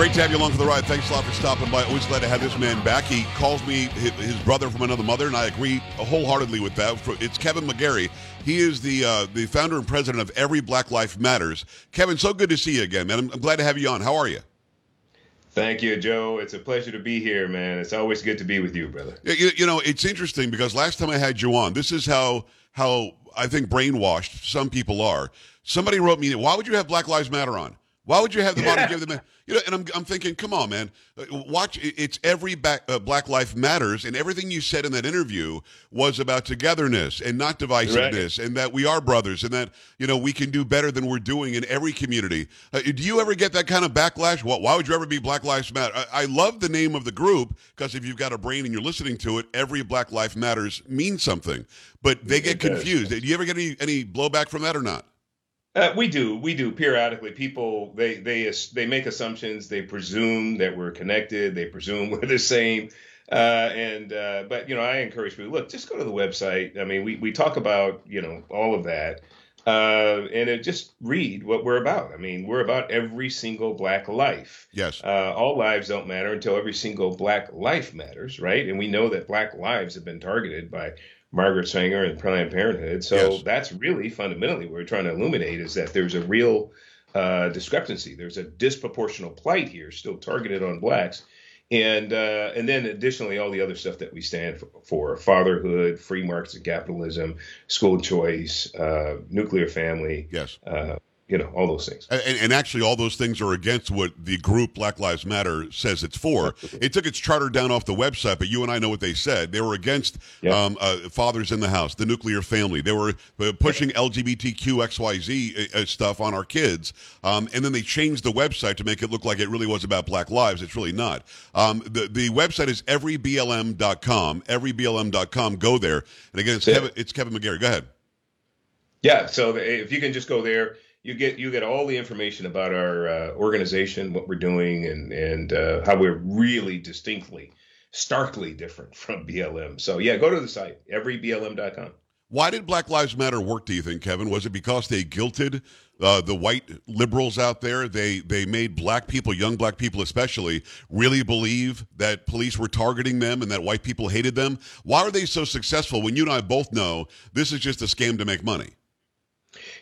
Great to have you along for the ride. Thanks a lot for stopping by. Always glad to have this man back. He calls me his brother from another mother, and I agree wholeheartedly with that. It's Kevin McGary. He is the uh, the founder and president of Every Black Life Matters. Kevin, so good to see you again, man. I'm, I'm glad to have you on. How are you? Thank you, Joe. It's a pleasure to be here, man. It's always good to be with you, brother. You, you know, it's interesting because last time I had you on, this is how how I think brainwashed some people are. Somebody wrote me, "Why would you have Black Lives Matter on? Why would you have yeah. on give them?" You know, and I'm, I'm thinking, come on, man. Uh, watch. It's every back, uh, Black Life Matters, and everything you said in that interview was about togetherness and not divisiveness, right. and that we are brothers, and that you know we can do better than we're doing in every community. Uh, do you ever get that kind of backlash? What? Why would you ever be Black Lives Matter? I, I love the name of the group because if you've got a brain and you're listening to it, every Black Life Matters means something. But they get confused. Do you ever get any any blowback from that or not? Uh, we do, we do periodically. People they they they make assumptions. They presume that we're connected. They presume we're the same. Uh, and uh, but you know, I encourage people. Look, just go to the website. I mean, we we talk about you know all of that, uh, and just read what we're about. I mean, we're about every single black life. Yes. Uh, all lives don't matter until every single black life matters, right? And we know that black lives have been targeted by Margaret Sanger and Planned Parenthood. So yes. that's really fundamentally what we're trying to illuminate is that there's a real uh, discrepancy. There's a disproportional plight here, still targeted on blacks, and uh, and then additionally all the other stuff that we stand for, for fatherhood, free markets and capitalism, school choice, uh, nuclear family, yes, uh, you know, all those things. And, and, actually, all those things are against what the group Black Lives Matter says it's for. It took its charter down off the website, but you and I know what they said. They were against yep. um, uh, fathers in the house, the nuclear family. They were uh, pushing LGBTQ XYZ uh, uh, stuff on our kids, um, and then they changed the website to make it look like it really was about Black lives. It's really not. Um, the the website is everyblm.com. Everyblm.com. Go there, and again, it's Kevin. It's Kevin McGary. Go ahead. Yeah. So if you can just go there you get you get all the information about our uh, organization, what we're doing, and and uh, how we're really distinctly, starkly different from BLM. So yeah, go to the site everyblm.com. Why did Black Lives Matter work? Do you think, Kevin? Was it because they guilted uh, the white liberals out there? They they made black people, young black people especially, really believe that police were targeting them and that white people hated them. Why are they so successful when you and I both know this is just a scam to make money?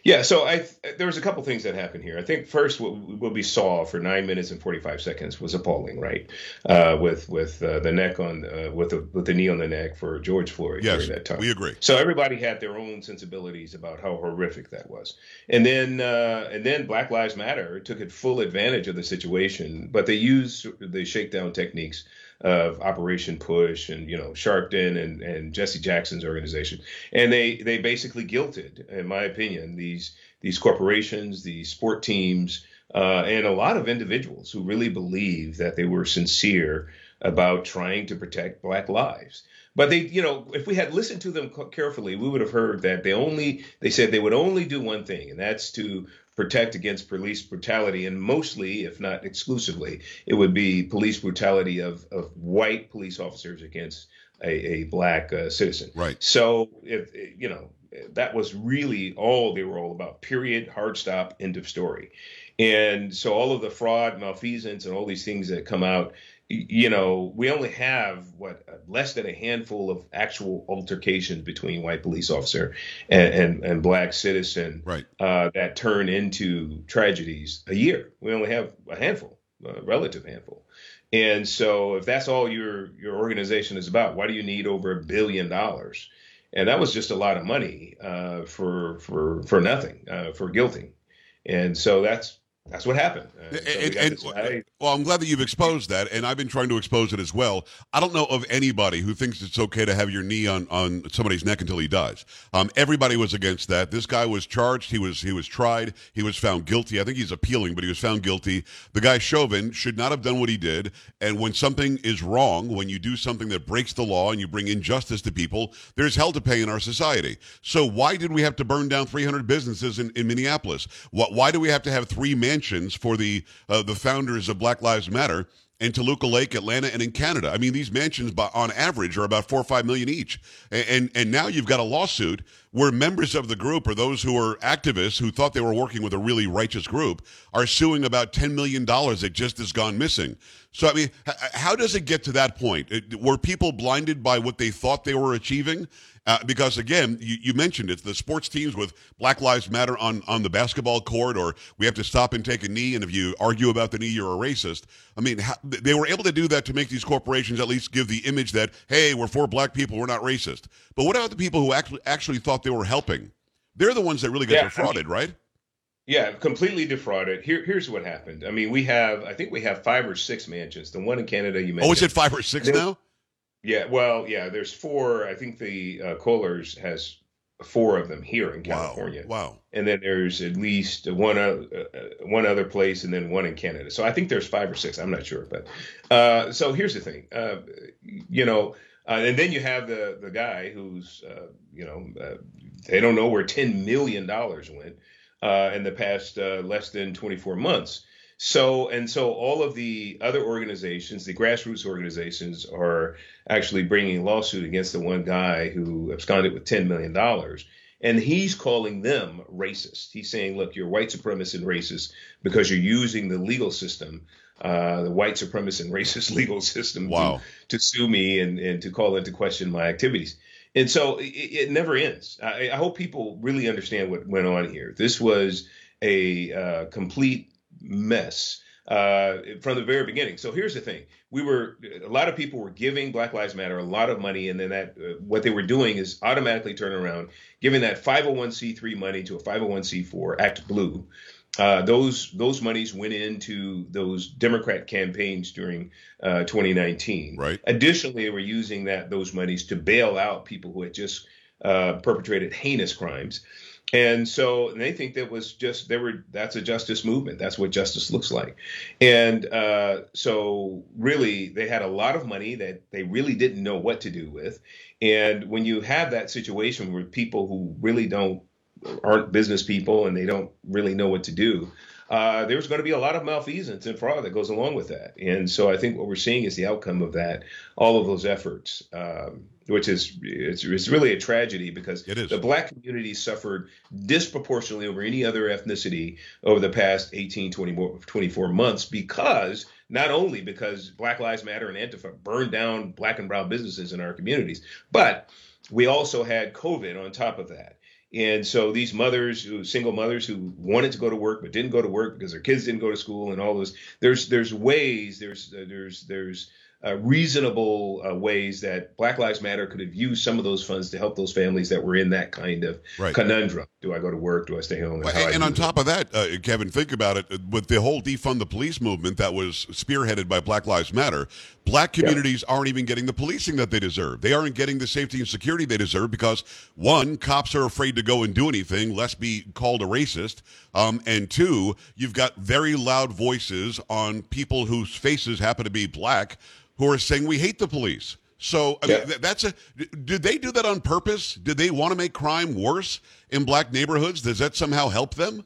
Yeah, so I there was a couple things that happened here. I think first what, what we saw for nine minutes and forty five seconds was appalling, right? Uh, with with uh, the neck on uh, with the with the knee on the neck for George Floyd yes, during that time. We agree. So everybody had their own sensibilities about how horrific that was, and then uh, and then Black Lives Matter took it full advantage of the situation, but they used the shakedown techniques of Operation Push and you know Sharpton and and Jesse Jackson's organization, and they they basically guilted, in my opinion, these these corporations, these sport teams, uh, and a lot of individuals who really believe that they were sincere about trying to protect Black lives. But they, you know, if we had listened to them carefully, we would have heard that they only, they said they would only do one thing, and that's to protect against police brutality, and mostly, if not exclusively, it would be police brutality of, of white police officers against a, a black uh, citizen. Right. So, if you know, that was really all they were all about. Period. Hard stop. End of story. And so, all of the fraud, malfeasance, and all these things that come out you know, we only have what less than a handful of actual altercations between white police officer and and, and black citizen right. uh, that turn into tragedies a year. We only have a handful, a relative handful. And so, if that's all your your organization is about, why do you need over a billion dollars? And that was just a lot of money uh, for for for nothing, uh, for guilting. And so that's that's what happened. Uh, so and, and, well, I'm glad that you've exposed that, and I've been trying to expose it as well. I don't know of anybody who thinks it's okay to have your knee on, on somebody's neck until he dies. Um, everybody was against that. This guy was charged. He was he was tried. He was found guilty. I think he's appealing, but he was found guilty. The guy Chauvin should not have done what he did. And when something is wrong, when you do something that breaks the law and you bring injustice to people, there's hell to pay in our society. So why did we have to burn down 300 businesses in, in Minneapolis? What, why do we have to have three men? for the uh, the founders of Black Lives Matter in Toluca Lake, Atlanta, and in Canada. I mean, these mansions, by, on average, are about four or five million each. And, and, and now you've got a lawsuit where members of the group, or those who are activists who thought they were working with a really righteous group, are suing about ten million dollars that just has gone missing. So, I mean, how does it get to that point? Were people blinded by what they thought they were achieving? Uh, because again, you, you, mentioned it, the sports teams with Black Lives Matter on, on the basketball court, or we have to stop and take a knee, and if you argue about the knee, you're a racist. I mean, how, they were able to do that to make these corporations at least give the image that, hey, we're for black people, we're not racist. But what about the people who actually actually thought they were helping? They're the ones that really got yeah, defrauded, I mean, right? Yeah, completely defrauded. Here, here's what happened. I mean, we have, I think we have five or six mansions. The one in Canada you mentioned. Oh, is it five or six now? Yeah, well, yeah. There's four. I think the uh, Cullors has four of them here in California. Wow. wow. And then there's at least one uh, one other place, and then one in Canada. So I think there's five or six. I'm not sure, but uh, so here's the thing. Uh, you know, uh, and then you have the the guy who's uh, you know uh, they don't know where ten million dollars went in the past less than 24 months. So and so all of the other organizations, the grassroots organizations, are actually bringing a lawsuit against the one guy who absconded with ten million dollars. And he's calling them racist. He's saying, look, you're white supremacist and racist because you're using the legal system, uh, the white supremacist and racist legal system wow. to, to, sue me and, and to call into question my activities. And so it, it never ends. I, I, hope people really understand what went on here. This was a uh, complete mess uh, from the very beginning. So here's the thing: we were a lot of people were giving Black Lives Matter a lot of money, and then that uh, what they were doing is automatically turn around giving that 501c3 money to a 501c4 Act Blue. Uh, those those monies went into those Democrat campaigns during uh, 2019. Right. Additionally, they were using that those monies to bail out people who had just uh, perpetrated heinous crimes. And so and they think that was just they were that's a justice movement. That's what justice looks like. And uh, so really they had a lot of money that they really didn't know what to do with. And when you have that situation where people who really don't aren't business people and they don't really know what to do, uh, there's going to be a lot of malfeasance and fraud that goes along with that. And so I think what we're seeing is the outcome of that, all of those efforts, um, which is it's, it's, really a tragedy because the black community suffered disproportionately over any other ethnicity over the past 18, 20, 24 months because not only because Black Lives Matter and Antifa burned down black and brown businesses in our communities, but we also had COVID on top of that. And so these mothers, who, single mothers who wanted to go to work but didn't go to work because their kids didn't go to school and all this, there's there's ways, there's uh, there's there's uh, reasonable uh, ways that Black Lives Matter could have used some of those funds to help those families that were in that kind of right. conundrum. Do I go to work? Do I stay home? And, and, and on top of that, uh, Kevin, think about it with the whole defund the police movement that was spearheaded by Black Lives Matter. Black communities yeah. aren't even getting the policing that they deserve. They aren't getting the safety and security they deserve because one, cops are afraid to go and do anything, lest be called a racist, um, and two, you've got very loud voices on people whose faces happen to be black who are saying we hate the police. So I yeah. mean, that's a. Did they do that on purpose? Did they want to make crime worse in black neighborhoods? Does that somehow help them?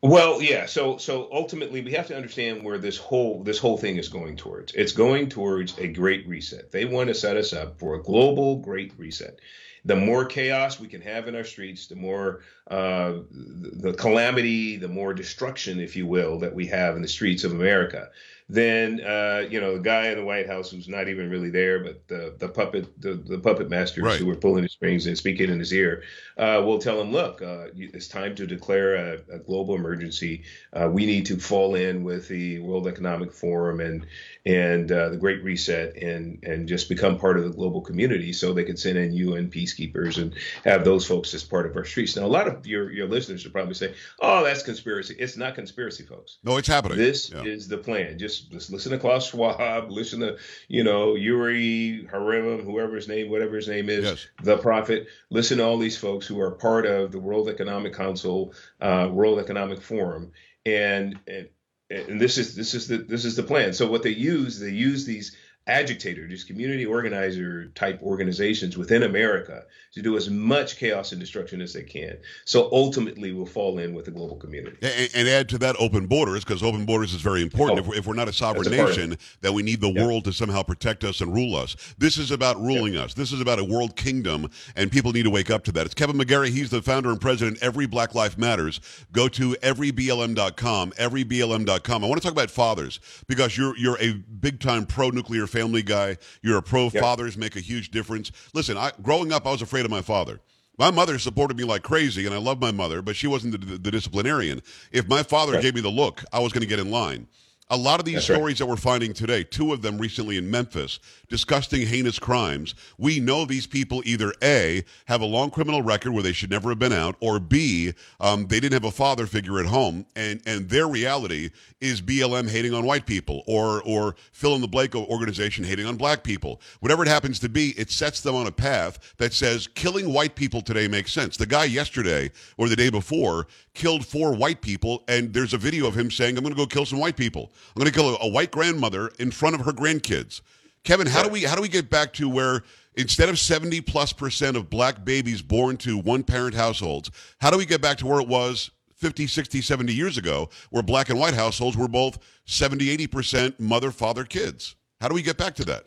Well, yeah. So so ultimately, we have to understand where this whole this whole thing is going towards. It's going towards a great reset. They want to set us up for a global great reset. The more chaos we can have in our streets, the more uh, the calamity, the more destruction, if you will, that we have in the streets of America then uh, you know the guy in the White House who's not even really there, but the the puppet the, the puppet masters right. who were pulling his strings and speaking in his ear uh, will tell him, look, uh, it's time to declare a, a global emergency. Uh, we need to fall in with the World Economic Forum and and uh, the Great Reset and and just become part of the global community, so they can send in UN peacekeepers and have those folks as part of our streets. Now, a lot of your your listeners will probably say, "Oh, that's conspiracy." It's not conspiracy, folks. No, it's happening. This yeah. is the plan. Just just, listen to Klaus Schwab, listen to, you know, Uri Harim, whoever his name, whatever his name is, yes. the prophet. Listen to all these folks who are part of the World Economic Council, uh, World Economic Forum, and, and and this is this is the this is the plan. So what they use, they use these agitator, these community organizer type organizations within America to do as much chaos and destruction as they can. So ultimately, we'll fall in with the global community. And, and add to that open borders, because open borders is very important. Oh, if, we're, if, we're, not a sovereign a nation, that we need the yeah. world to somehow protect us and rule us. This is about ruling yeah. us. This is about a world kingdom, and people need to wake up to that. It's Kevin McGary. He's the founder and president. Of every Black Life Matters. Go to everyblm.com. Everyblm.com. I want to talk about fathers because you're you're a big time pro nuclear family guy. You're a pro fathers make a huge difference. Listen, I, growing up, I was afraid of my father. My mother supported me like crazy, and I love my mother, but she wasn't the, the, the disciplinarian. If my father right. gave me the look, I was going to get in line. A lot of these That's stories right. that we're finding today, two of them recently in Memphis, disgusting, heinous crimes. We know these people either A, have a long criminal record where they should never have been out, or B, um, they didn't have a father figure at home, and, and their reality is BLM hating on white people, or, or fill in the blank organization hating on black people. Whatever it happens to be, it sets them on a path that says killing white people today makes sense. The guy yesterday, or the day before, killed four white people, and there's a video of him saying, I'm going to go kill some white people. I'm going to kill a, a, white grandmother in front of her grandkids. Kevin, how do we how do we get back to where instead of 70 plus percent of black babies born to one parent households, how do we get back to where it was 50, 60, 70 years ago, where black and white households were both 70, 80% mother, father, kids? How do we get back to that?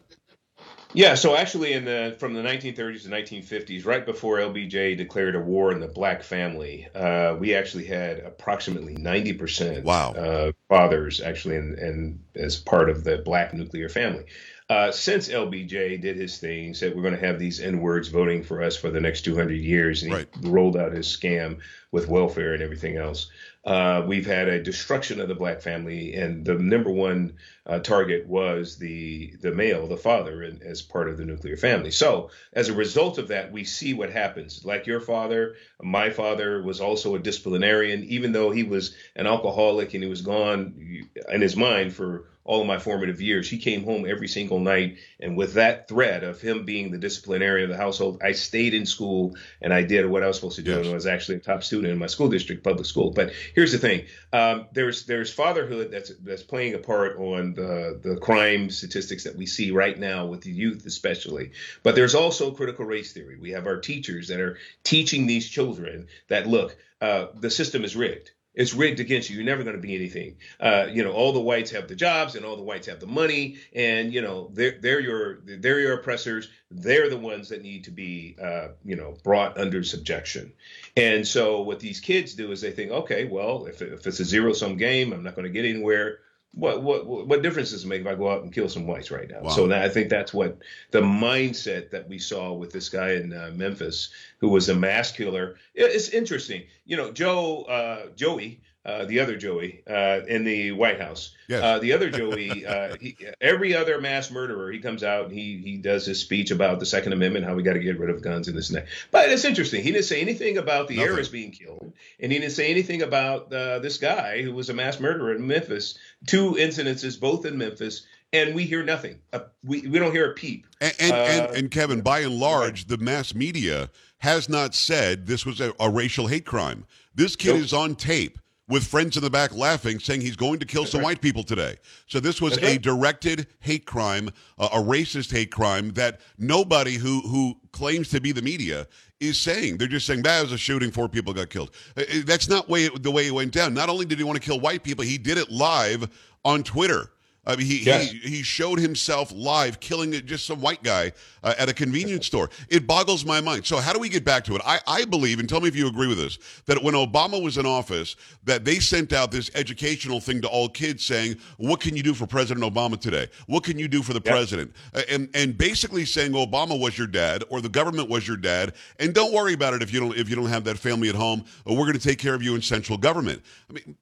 Yeah, so actually, in the from the 1930s to 1950s, right before LBJ declared a war on the black family, uh, we actually had approximately 90 percent wow. uh, fathers actually, in, in, as part of the black nuclear family. Uh, since LBJ did his thing, said we're going to have these N words voting for us for the next 200 years, and he right. rolled out his scam with welfare and everything else. Uh, we've had a destruction of the black family, and the number one uh, target was the the male, the father, in, as part of the nuclear family. So, as a result of that, we see what happens. Like your father, my father was also a disciplinarian, even though he was an alcoholic and he was gone in his mind for all of my formative years. He came home every single night, and with that threat of him being the disciplinarian of the household, I stayed in school and I did what I was supposed to do. Yes. And I was actually a top student in my school district, public school. But here's the thing: um, there's there's fatherhood that's that's playing a part on the the crime statistics that we see right now with the youth, especially. But there's also critical race theory. We have our teachers that are teaching these children that look, uh, the system is rigged it's rigged against you. You're never going to be anything. Uh, you know, all the whites have the jobs and all the whites have the money, and you know they're they're your they're your oppressors. They're the ones that need to be uh, you know brought under subjection. And so what these kids do is they think, okay, well, if if it's a zero sum game, I'm not going to get anywhere what what what difference does it make if I go out and kill some whites right now? Wow. So I think that's what the mindset that we saw with this guy in uh, Memphis who was a mass killer. It's interesting, you know, Joe uh, Joey uh, the other Joey uh, in the White House. Yes. Uh, the other Joey, uh, he, every other mass murderer, he comes out and he he does his speech about the Second Amendment, how we got to get rid of guns and this and that. But it's interesting. He didn't say anything about the Nothing. being killed, and he didn't say anything about uh, this guy who was a mass murderer in Memphis. Two incidences, both in Memphis. And we hear nothing. Uh, we, we don't hear a peep. And, and, and, and Kevin, by and large, right. the mass media has not said this was a, a racial hate crime. This kid nope. is on tape with friends in the back laughing, saying he's going to kill some white people today. So this was a directed hate crime, uh, a racist hate crime that nobody who who claims to be the media is saying. They're just saying that was a shooting, four people got killed. Uh, uh, that's not way the way it went down. Not only did he want to kill white people, he did it live on Twitter. I mean, he, yes. he he showed himself live killing just some white guy uh, at a convenience store. It boggles my mind. So how do we get back to it? I, I believe, and tell me if you agree with this, that when Obama was in office, that they sent out this educational thing to all kids saying, "What can you do for President Obama today? What can you do for the president?" And and basically saying Obama was your dad or the government was your dad, and don't worry about it if you don't if you don't have that family at home. We're going to take care of you in central government. I mean,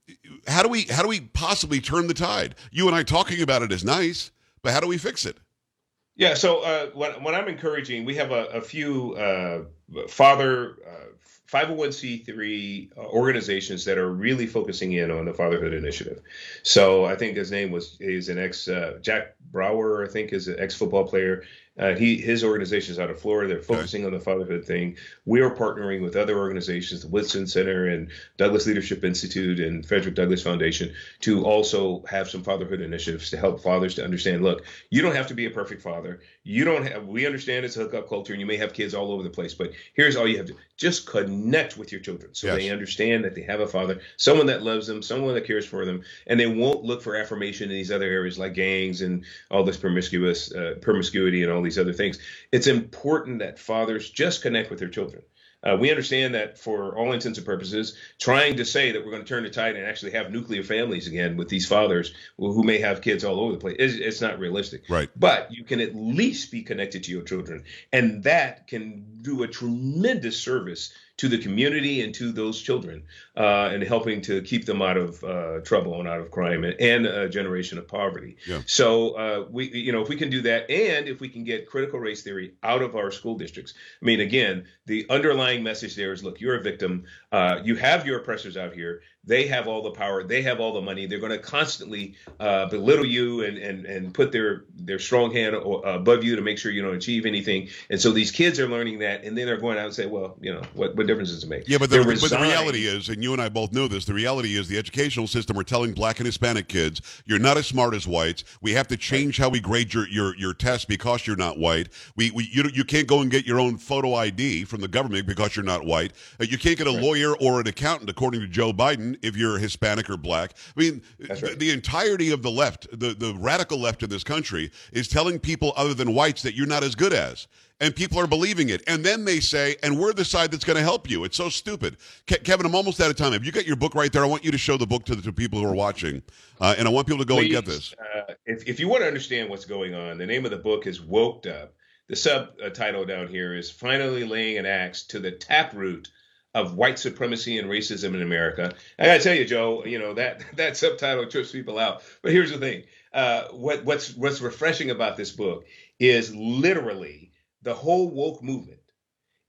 how do we how do we possibly turn the tide? You and I talking about it is nice, but how do we fix it? Yeah, so uh, what, what I'm encouraging, we have a, a few uh, father uh, 501c3 uh, organizations that are really focusing in on the fatherhood initiative. So I think his name was is an ex uh, Jack Brewer, I think is an ex football player. Uh, he his organization is out of Florida. They're focusing on the fatherhood thing. We are partnering with other organizations, the Woodson Center and Douglass Leadership Institute and Frederick Douglass Foundation, to also have some fatherhood initiatives to help fathers to understand. Look, you don't have to be a perfect father. You don't have. We understand it's a hookup culture, and you may have kids all over the place. But here's all you have to do. just connect with your children, so yes. they understand that they have a father, someone that loves them, someone that cares for them, and they won't look for affirmation in these other areas like gangs and all this promiscuous uh, promiscuity and all these these other things. It's important that fathers just connect with their children. Uh, we understand that for all intents and purposes, trying to say that we're going to turn the tide and actually have nuclear families again with these fathers who may have kids all over the place, it's, it's not realistic. Right. But you can at least be connected to your children, and that can do a tremendous service to the community and to those children uh, and helping to keep them out of uh, trouble and out of crime and, and, a generation of poverty. Yeah. So uh, we, you know, if we can do that, and if we can get critical race theory out of our school districts. I mean, again, the underlying message there is: look, you're a victim. Uh, you have your oppressors out here. They have all the power. They have all the money. They're going to constantly uh, belittle you and, and and put their their strong hand above you to make sure you don't achieve anything. And so these kids are learning that, and then they're going out and say, well, you know, what, what difference does it make? Yeah, but the, but the reality is, and you and I both know this. The reality is, the educational system are telling Black and Hispanic kids, you're not as smart as whites. We have to change how we grade your your your test because you're not white. We, we you you can't go and get your own photo ID from the government because you're not white. Uh, you can't get a lawyer or an accountant, according to Joe Biden if you're Hispanic or black. I mean, right. the, the, entirety of the left, the, the radical left in this country, is telling people other than whites that you're not as good as. And people are believing it. And then they say, and we're the side that's going to help you. It's so stupid. Ke- Kevin, I'm almost out of time. Have you got your book right there? I want you to show the book to the to people who are watching. Uh, and I want people to go Please, and get this. Uh, if, if you want to understand what's going on, the name of the book is Woked Up. The subtitle down here is Finally Laying an Axe to the Taproot of white supremacy and racism in America. I gotta tell you, Joe, you know that that subtitle trips people out. But here's the thing: uh, what, what's what's refreshing about this book is literally the whole woke movement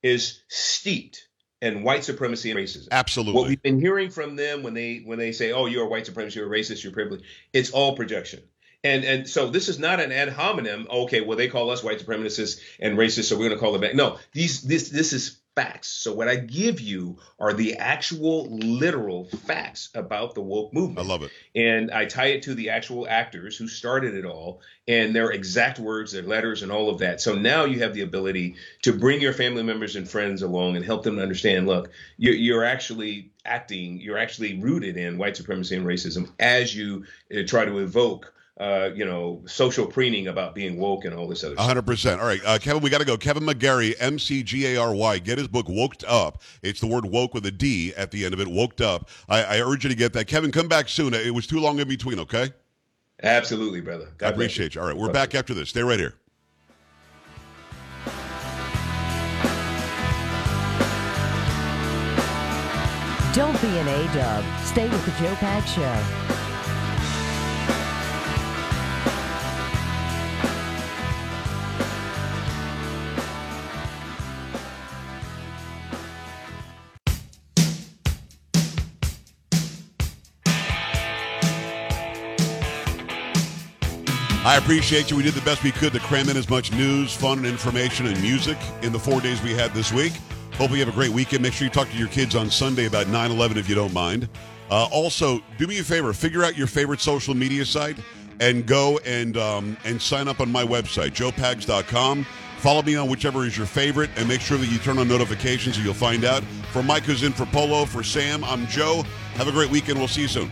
is steeped in white supremacy and racism. Absolutely. What we've been hearing from them when they when they say, "Oh, you're a white supremacist, you're a racist, you're privileged," it's all projection. And and so this is not an ad hominem. Okay, well they call us white supremacists and racists, so we're going to call them back. No, these this this is facts. So what I give you are the actual literal facts about the woke movement. I love it. And I tie it to the actual actors who started it all and their exact words, their letters and all of that. So now you have the ability to bring your family members and friends along and help them to understand, look, you're, you're actually acting, you're actually rooted in white supremacy and racism as you uh, try to evoke uh, you know, social preening about being woke and all this other 100%. stuff. 100%. All right, uh, Kevin, we got to go. Kevin McGary, M C G A R Y. Get his book, Woked Up. It's the word woke with a D at the end of it, Woked Up. I, I urge you to get that. Kevin, come back soon. It was too long in between, okay? Absolutely, brother. God I appreciate you. you. All right, we're back after this. Stay right here. Don't be an A-dub. Stay with the Joe Pags Show. I appreciate you. We did the best we could to cram in as much news, fun, and information and music in the four days we had this week. Hope you have a great weekend. Make sure you talk to your kids on Sunday about 9 11 if you don't mind. Uh, also, do me a favor figure out your favorite social media site and go and, um, and sign up on my website, joepags.com. Follow me on whichever is your favorite and make sure that you turn on notifications so you'll find out. For Mike, who's in for Polo, for Sam, I'm Joe. Have a great weekend. We'll see you soon.